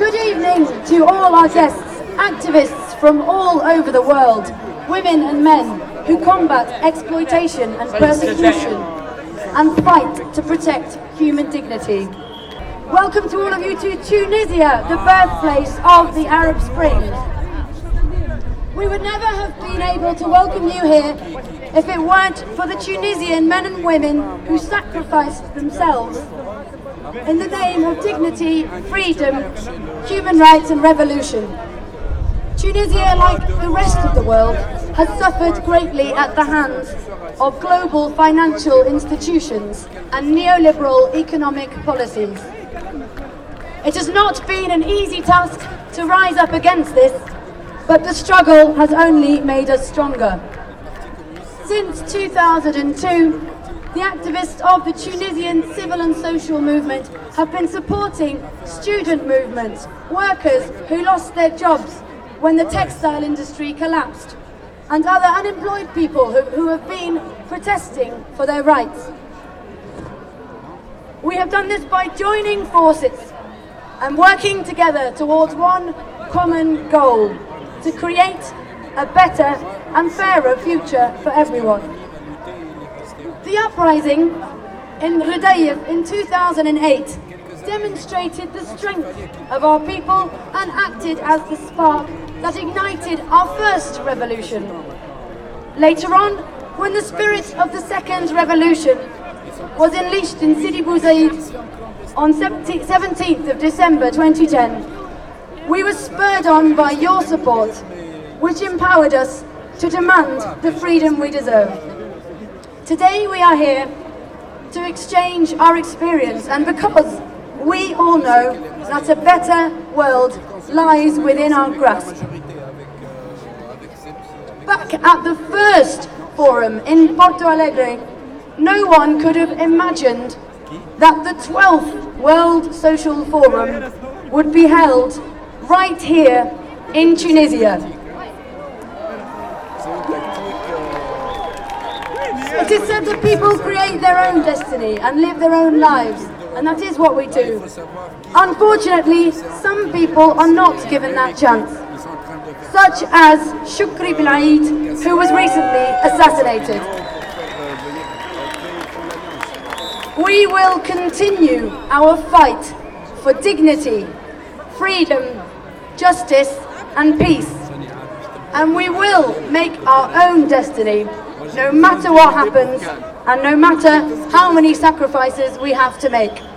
Good evening to all our guests, activists from all over the world, women and men who combat exploitation and persecution and fight to protect human dignity. Welcome to all of you to Tunisia, the birthplace of the Arab Spring. We would never have been able to welcome you here if it weren't for the Tunisian men and women who sacrificed themselves in the name of dignity, freedom, human rights and revolution. Tunisia, like the rest of the world, has suffered greatly at the hands of global financial institutions and neoliberal economic policies. It has not been an easy task to rise up against this, but the struggle has only made us stronger. Since 2002, the activists of the Tunisian civil and social movement have been supporting student movements, workers who lost their jobs when the textile industry collapsed, and other unemployed people who, who have been protesting for their rights. We have done this by joining forces and working together towards one common goal to create a better and fairer future for everyone. The uprising in Redeyef in 2008 demonstrated the strength of our people and acted as the spark that ignited our first revolution. Later on, when the spirit of the second revolution was unleashed in Sidi Bouzid on 17th of December 2010, we were spurred on by your support, which empowered us to demand the freedom we deserve. Today we are here to exchange our experience and because we all know that a better world lies within our grasp. Back at the first forum in Porto Alegre, no one could have imagined that the 12th World Social Forum would be held right here in Tunisia. It is said that people create their own destiny and live their own lives, and that is what we do. Unfortunately, some people are not given that chance, such as Chokri Belaid, who was recently assassinated. We will continue our fight for dignity, freedom, justice, and peace. And we will make our own destiny no matter what happens and no matter how many sacrifices we have to make.